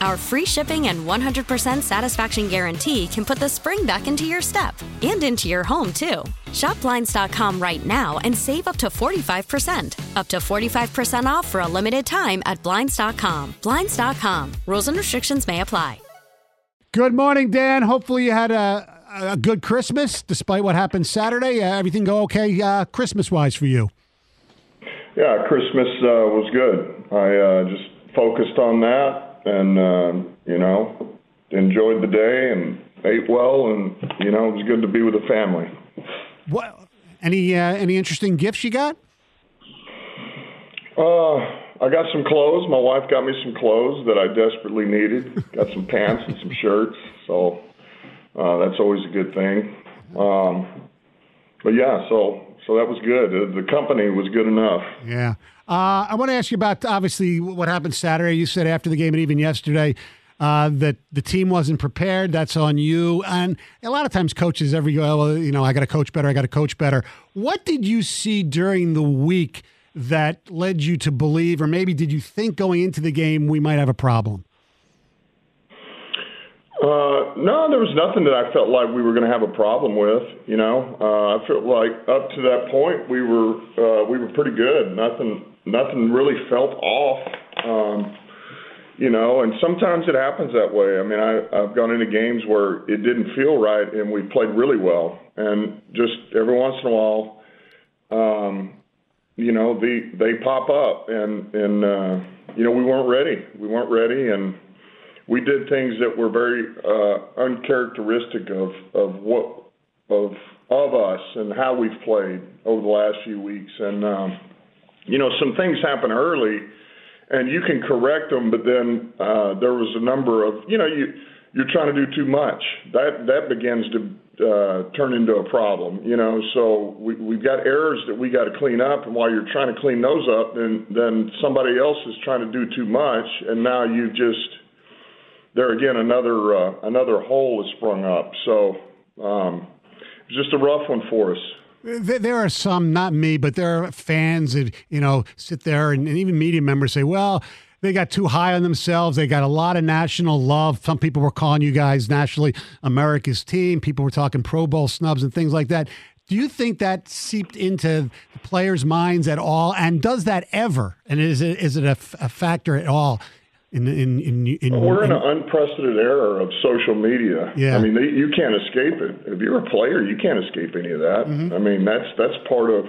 Our free shipping and 100% satisfaction guarantee can put the spring back into your step and into your home, too. Shop Blinds.com right now and save up to 45%. Up to 45% off for a limited time at Blinds.com. Blinds.com. Rules and restrictions may apply. Good morning, Dan. Hopefully you had a, a good Christmas despite what happened Saturday. Uh, everything go okay uh, Christmas wise for you? Yeah, Christmas uh, was good. I uh, just focused on that and, uh, you know, enjoyed the day and ate well. And, you know, it was good to be with the family. What? Any uh, any interesting gifts you got? Uh, I got some clothes. My wife got me some clothes that I desperately needed. got some pants and some shirts. So uh, that's always a good thing. Um, but yeah, so so that was good. The company was good enough. Yeah. Uh, I want to ask you about obviously what happened Saturday. You said after the game and even yesterday uh, that the team wasn't prepared. That's on you. And a lot of times, coaches every go, well, you know, I got to coach better. I got to coach better. What did you see during the week that led you to believe, or maybe did you think going into the game we might have a problem? Uh, no, there was nothing that I felt like we were going to have a problem with. You know, uh, I felt like up to that point we were uh, we were pretty good. Nothing nothing really felt off. Um, you know, and sometimes it happens that way. I mean, I, I've gone into games where it didn't feel right, and we played really well, and just every once in a while, um, you know, the they pop up, and and uh, you know, we weren't ready. We weren't ready, and we did things that were very uh, uncharacteristic of of what of of us and how we've played over the last few weeks, and um, you know, some things happen early and you can correct them, but then uh, there was a number of you know you you're trying to do too much. That that begins to uh, turn into a problem. You know, so we we've got errors that we got to clean up, and while you're trying to clean those up, then then somebody else is trying to do too much, and now you just there again another uh, another hole has sprung up. So um, just a rough one for us. There are some, not me, but there are fans that you know sit there and, and even media members say, "Well, they got too high on themselves. They got a lot of national love. Some people were calling you guys nationally America's team. People were talking Pro Bowl snubs and things like that. Do you think that seeped into the players' minds at all? And does that ever? And is it is it a, a factor at all in in in, in well, we're in, an unprecedented era of social media. Yeah. I mean, they, you can't escape it. If you're a player, you can't escape any of that. Mm-hmm. I mean, that's that's part of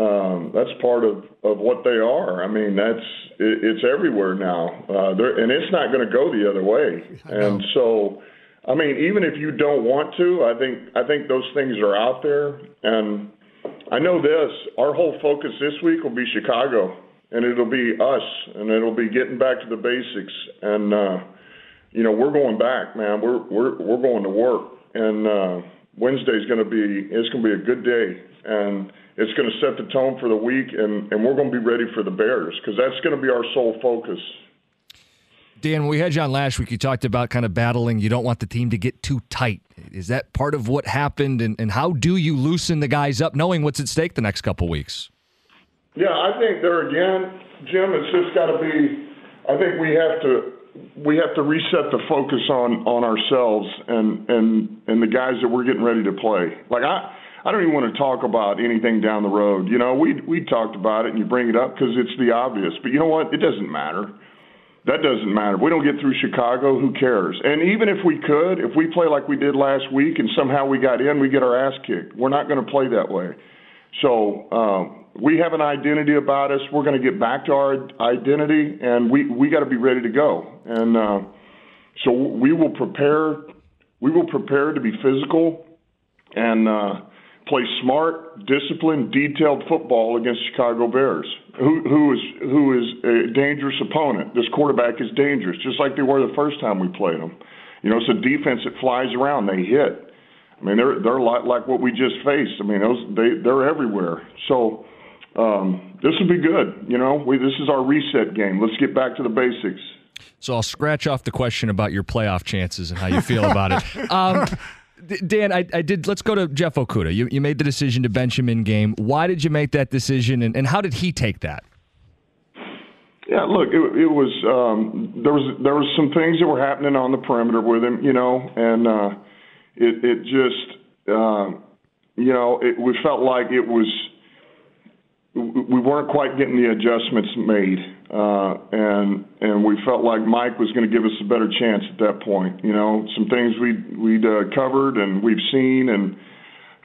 um, that's part of of what they are. I mean, that's it, it's everywhere now, uh, and it's not going to go the other way. And so, I mean, even if you don't want to, I think I think those things are out there. And I know this: our whole focus this week will be Chicago and it'll be us, and it'll be getting back to the basics. And uh, you know, we're going back, man. We're we're we're going to work, and uh, Wednesday's going to be it's going to be a good day, and it's going to set the tone for the week, and and we're going to be ready for the Bears because that's going to be our sole focus. Dan, when we had you on last week, you talked about kind of battling. You don't want the team to get too tight. Is that part of what happened? And, and how do you loosen the guys up, knowing what's at stake the next couple weeks? Yeah, I think there again, Jim, it's just got to be. I think we have to we have to reset the focus on on ourselves and and and the guys that we're getting ready to play. Like I. I don't even want to talk about anything down the road. You know, we we talked about it, and you bring it up because it's the obvious. But you know what? It doesn't matter. That doesn't matter. If we don't get through Chicago, who cares? And even if we could, if we play like we did last week and somehow we got in, we get our ass kicked. We're not going to play that way. So um, we have an identity about us. We're going to get back to our identity, and we we got to be ready to go. And uh, so we will prepare. We will prepare to be physical and uh, play smart, disciplined, detailed football against Chicago Bears, who who is who is a dangerous opponent. This quarterback is dangerous, just like they were the first time we played them. You know, it's a defense that flies around. They hit. I mean, they're they're a lot like what we just faced. I mean, those they they're everywhere. So um, this will be good. You know, we, this is our reset game. Let's get back to the basics. So I'll scratch off the question about your playoff chances and how you feel about it. Um, Dan, I, I, did. Let's go to Jeff Okudah. You, you made the decision to bench him in game. Why did you make that decision, and, and how did he take that? Yeah, look, it, it was um, there was there was some things that were happening on the perimeter with him, you know, and uh, it it just uh, you know it, we felt like it was we weren't quite getting the adjustments made, uh, and and we felt like Mike was going to give us a better chance at that point. You know, some things we'd we'd uh, covered and we've seen, and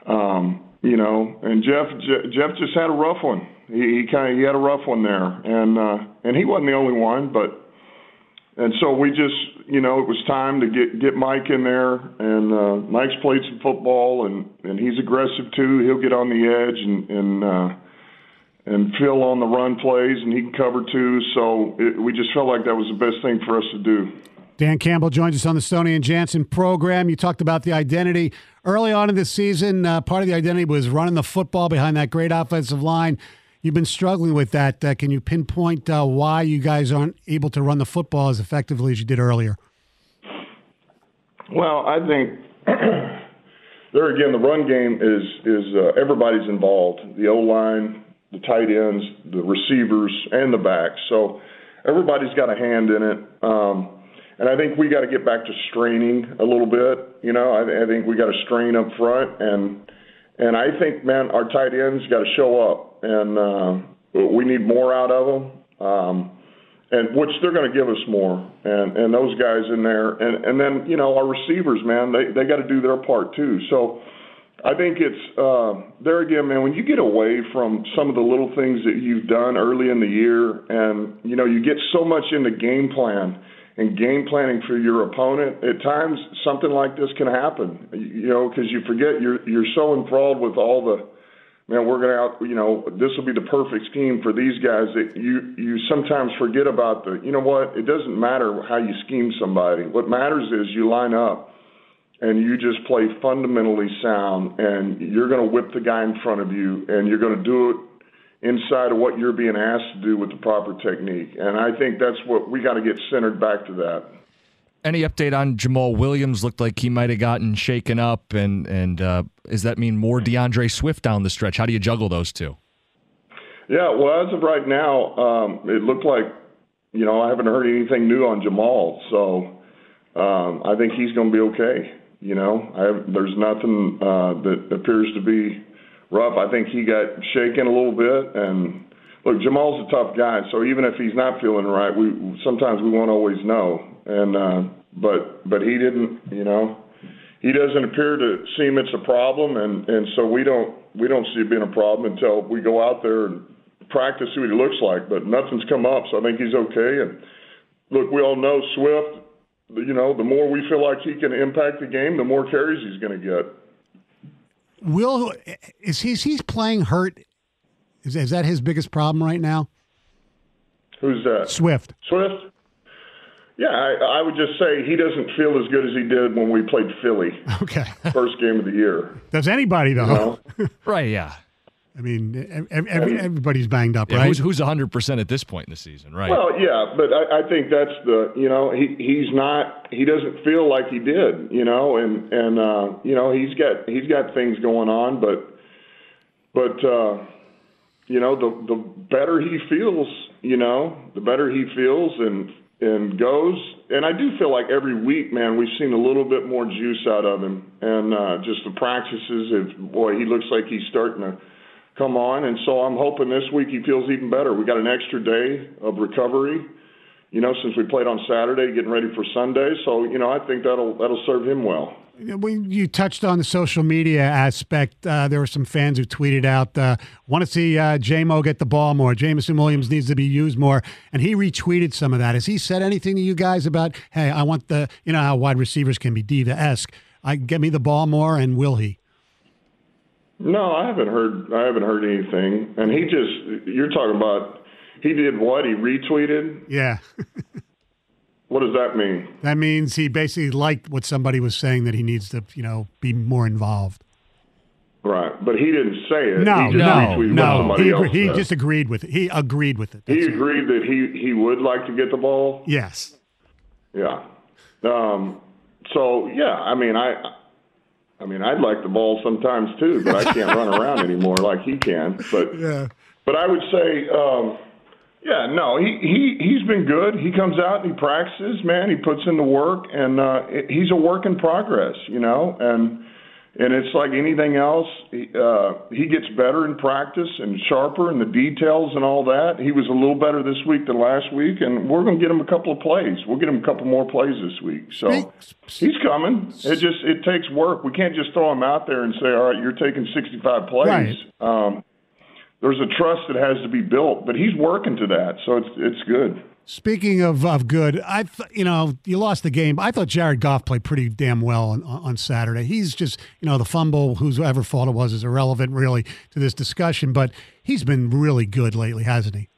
um, you know, and Jeff Jeff just had a rough one. He, he kind of he had a rough one there, and uh, and he wasn't the only one, but and so we just you know it was time to get get Mike in there, and uh, Mike's played some football, and and he's aggressive too. He'll get on the edge and and. Uh, and fill on the run plays, and he can cover too. So it, we just felt like that was the best thing for us to do. Dan Campbell joins us on the Stoney and Jansen program. You talked about the identity early on in the season. Uh, part of the identity was running the football behind that great offensive line. You've been struggling with that. Uh, can you pinpoint uh, why you guys aren't able to run the football as effectively as you did earlier? Well, I think there again, the run game is is uh, everybody's involved. The O line, the tight ends, the receivers, and the backs. So everybody's got a hand in it. Um, and I think we got to get back to straining a little bit. You know, I, I think we got to strain up front, and and I think, man, our tight ends got to show up, and uh, we need more out of them. Um, and which they're going to give us more, and and those guys in there, and and then you know our receivers, man, they they got to do their part too. So I think it's uh, there again, man. When you get away from some of the little things that you've done early in the year, and you know you get so much into game plan and game planning for your opponent, at times something like this can happen. You know, because you forget you're you're so enthralled with all the man. We're gonna out. You know, this will be the perfect scheme for these guys that you you sometimes forget about the. You know what? It doesn't matter how you scheme somebody. What matters is you line up and you just play fundamentally sound and you're going to whip the guy in front of you and you're going to do it inside of what you're being asked to do with the proper technique. And I think that's what we got to get centered back to that. Any update on Jamaal Williams? Looked like he might have gotten shaken up, and and uh, does that mean more D'Andre Swift down the stretch? How do you juggle those two? Yeah, well, as of right now, um, it looked like you know I haven't heard anything new on Jamaal, so um, I think he's going to be okay. You know, I, there's nothing uh, that appears to be rough. I think he got shaken a little bit, and look, Jamaal's a tough guy. So even if he's not feeling right, we sometimes we won't always know. And uh, but but he didn't. You know, he doesn't appear to seem it's a problem, and and so we don't we don't see it being a problem until we go out there and practice see what he looks like. But nothing's come up, so I think he's okay. And look, we all know Swift you know, the more we feel like he can impact the game, the more carries he's going to get. Will is he he's playing hurt? Is, is that his biggest problem right now? Who's that? Swift. Swift. Yeah, I, I would just say he doesn't feel as good as he did when we played Philly. Okay. first game of the year. Does anybody though? You know? right. Yeah. I mean, every, everybody's banged up, yeah, right? Who's, who's 100% at this point in the season, right? Well, yeah, but I, I think that's the, you know, he he's not, he doesn't feel like he did, you know, and and uh, you know he's got he's got things going on, but but uh, you know the the better he feels, you know, the better he feels, and and goes. And I do feel like every week, man, we've seen a little bit more juice out of him, and uh, just the practices. If boy, he looks like he's starting to come on, and so I'm hoping this week he feels even better. We got an extra day of recovery, you know, since we played on Saturday, getting ready for Sunday. So you know, I think that'll that'll serve him well. When you touched on the social media aspect, uh, there were some fans who tweeted out, uh, "Want to see uh, Jamo get the ball more? Jameson Williams needs to be used more." And he retweeted some of that. Has he said anything to you guys about, "Hey, I want the you know how wide receivers can be diva esque? I get me the ball more," and will he? No, I haven't heard. I haven't heard anything. And he just you're talking about. He did what? He retweeted. Yeah. what does that mean? That means he basically liked what somebody was saying that he needs to, you know, be more involved. Right, but he didn't say it. No, he no, no. He, agree, he just agreed with it. He agreed with it. That's he agreed it. that he he would like to get the ball. Yes. Yeah. Um, so yeah, I mean, I I mean, I'd like the ball sometimes too, but I can't run around anymore like he can. But yeah. but I would say, um, yeah, no, he he he's been good. He comes out and he practices, man. He puts in the work, and uh, he's a work in progress, you know, and and it's like anything else. He, uh, he gets better in practice and sharper in the details and all that. He was a little better this week than last week, and we're going to get him a couple of plays. We'll get him a couple more plays this week. So he's coming. It just it takes work. We can't just throw him out there and say, "All right, you're taking 65 plays." Right. Um, there's a trust that has to be built, but he's working to that, so it's it's good. Speaking of, of good, I th- you know you lost the game. I thought Jared Goff played pretty damn well on, on Saturday. He's just you know the fumble, whoever fault it was, is irrelevant really to this discussion. But he's been really good lately, hasn't he?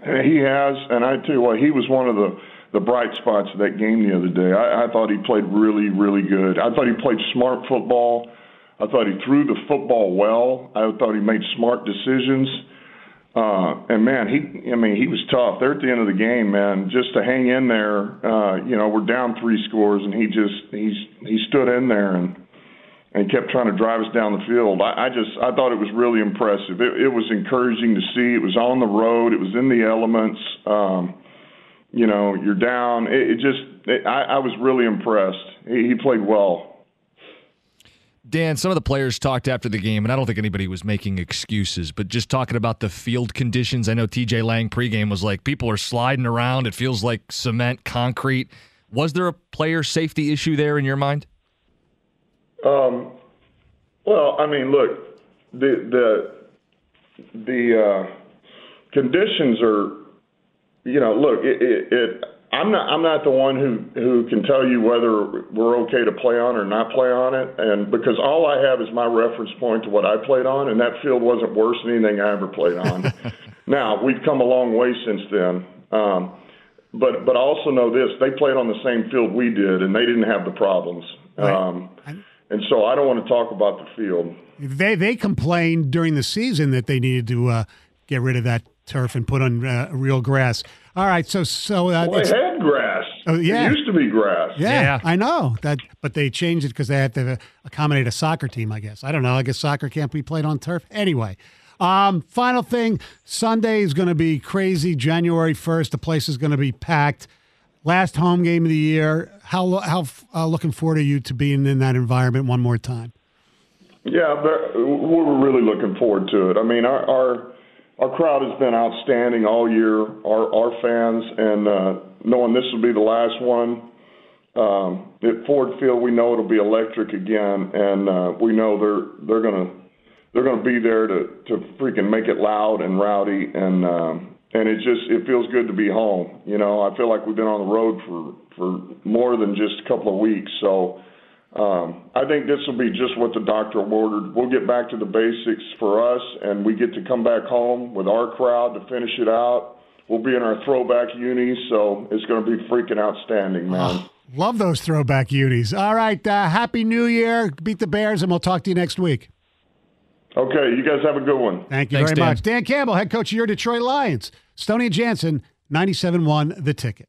Uh, he has, and I tell you what, he was one of the the bright spots of that game the other day. I, I thought he played really, really good. I thought he played smart football. I thought he threw the football well. I thought he made smart decisions. Uh, and man, he, I mean, he was tough. There at the end of the game, man, just to hang in there. Uh, you know, we're down three scores, and he just he's he stood in there and and kept trying to drive us down the field. I, I just I thought it was really impressive. It, it was encouraging to see. It was on the road. It was in the elements. Um, you know, you're down. It, it just it, I, I was really impressed. He, he played well. Dan, some of the players talked after the game, and I don't think anybody was making excuses, but just talking about the field conditions. I know TJ Lang pregame was like, people are sliding around. It feels like cement, concrete. Was there a player safety issue there in your mind? Um, well, I mean, look, the the the uh, conditions are, you know, look, it, it, it I'm not I'm not the one who who can tell you whether we're okay to play on or not play on it, and because all I have is my reference point to what I played on, and that field wasn't worse than anything I ever played on. now we've come a long way since then, um, but but I also know this: they played on the same field we did, and they didn't have the problems. Right. Um, and so I don't want to talk about the field. They they complained during the season that they needed to uh, get rid of that turf and put on uh, real grass. All right, so so uh, well, they had grass. Oh, yeah, it used to be grass. Yeah, yeah. I know that, but they changed it because they had to accommodate a soccer team. I guess I don't know. I guess soccer can't be played on turf anyway. Um, final thing: Sunday is going to be crazy. January first, the place is going to be packed. Last home game of the year. How how uh, looking forward are you to being in that environment one more time? Yeah, we're really looking forward to it. I mean, our, our our crowd has been outstanding all year. Our our fans and uh, knowing this will be the last one um, at Ford Field, we know it'll be electric again, and uh, we know they're they're gonna they're gonna be there to to freaking make it loud and rowdy, and um, and it just it feels good to be home. You know, I feel like we've been on the road for for more than just a couple of weeks, so um, I think this will be just what the doctor ordered. We'll get back to the basics for us, and we get to come back home with our crowd to finish it out. We'll be in our throwback unis, so it's going to be freaking outstanding, man. Oh, love those throwback unis. All right, uh, happy New Year. Beat the Bears, and we'll talk to you next week. Okay, you guys have a good one. Thank you Thanks, very Dan. much. Dan Campbell, head coach of your Detroit Lions. Stoney Jansen, 97 1 the ticket.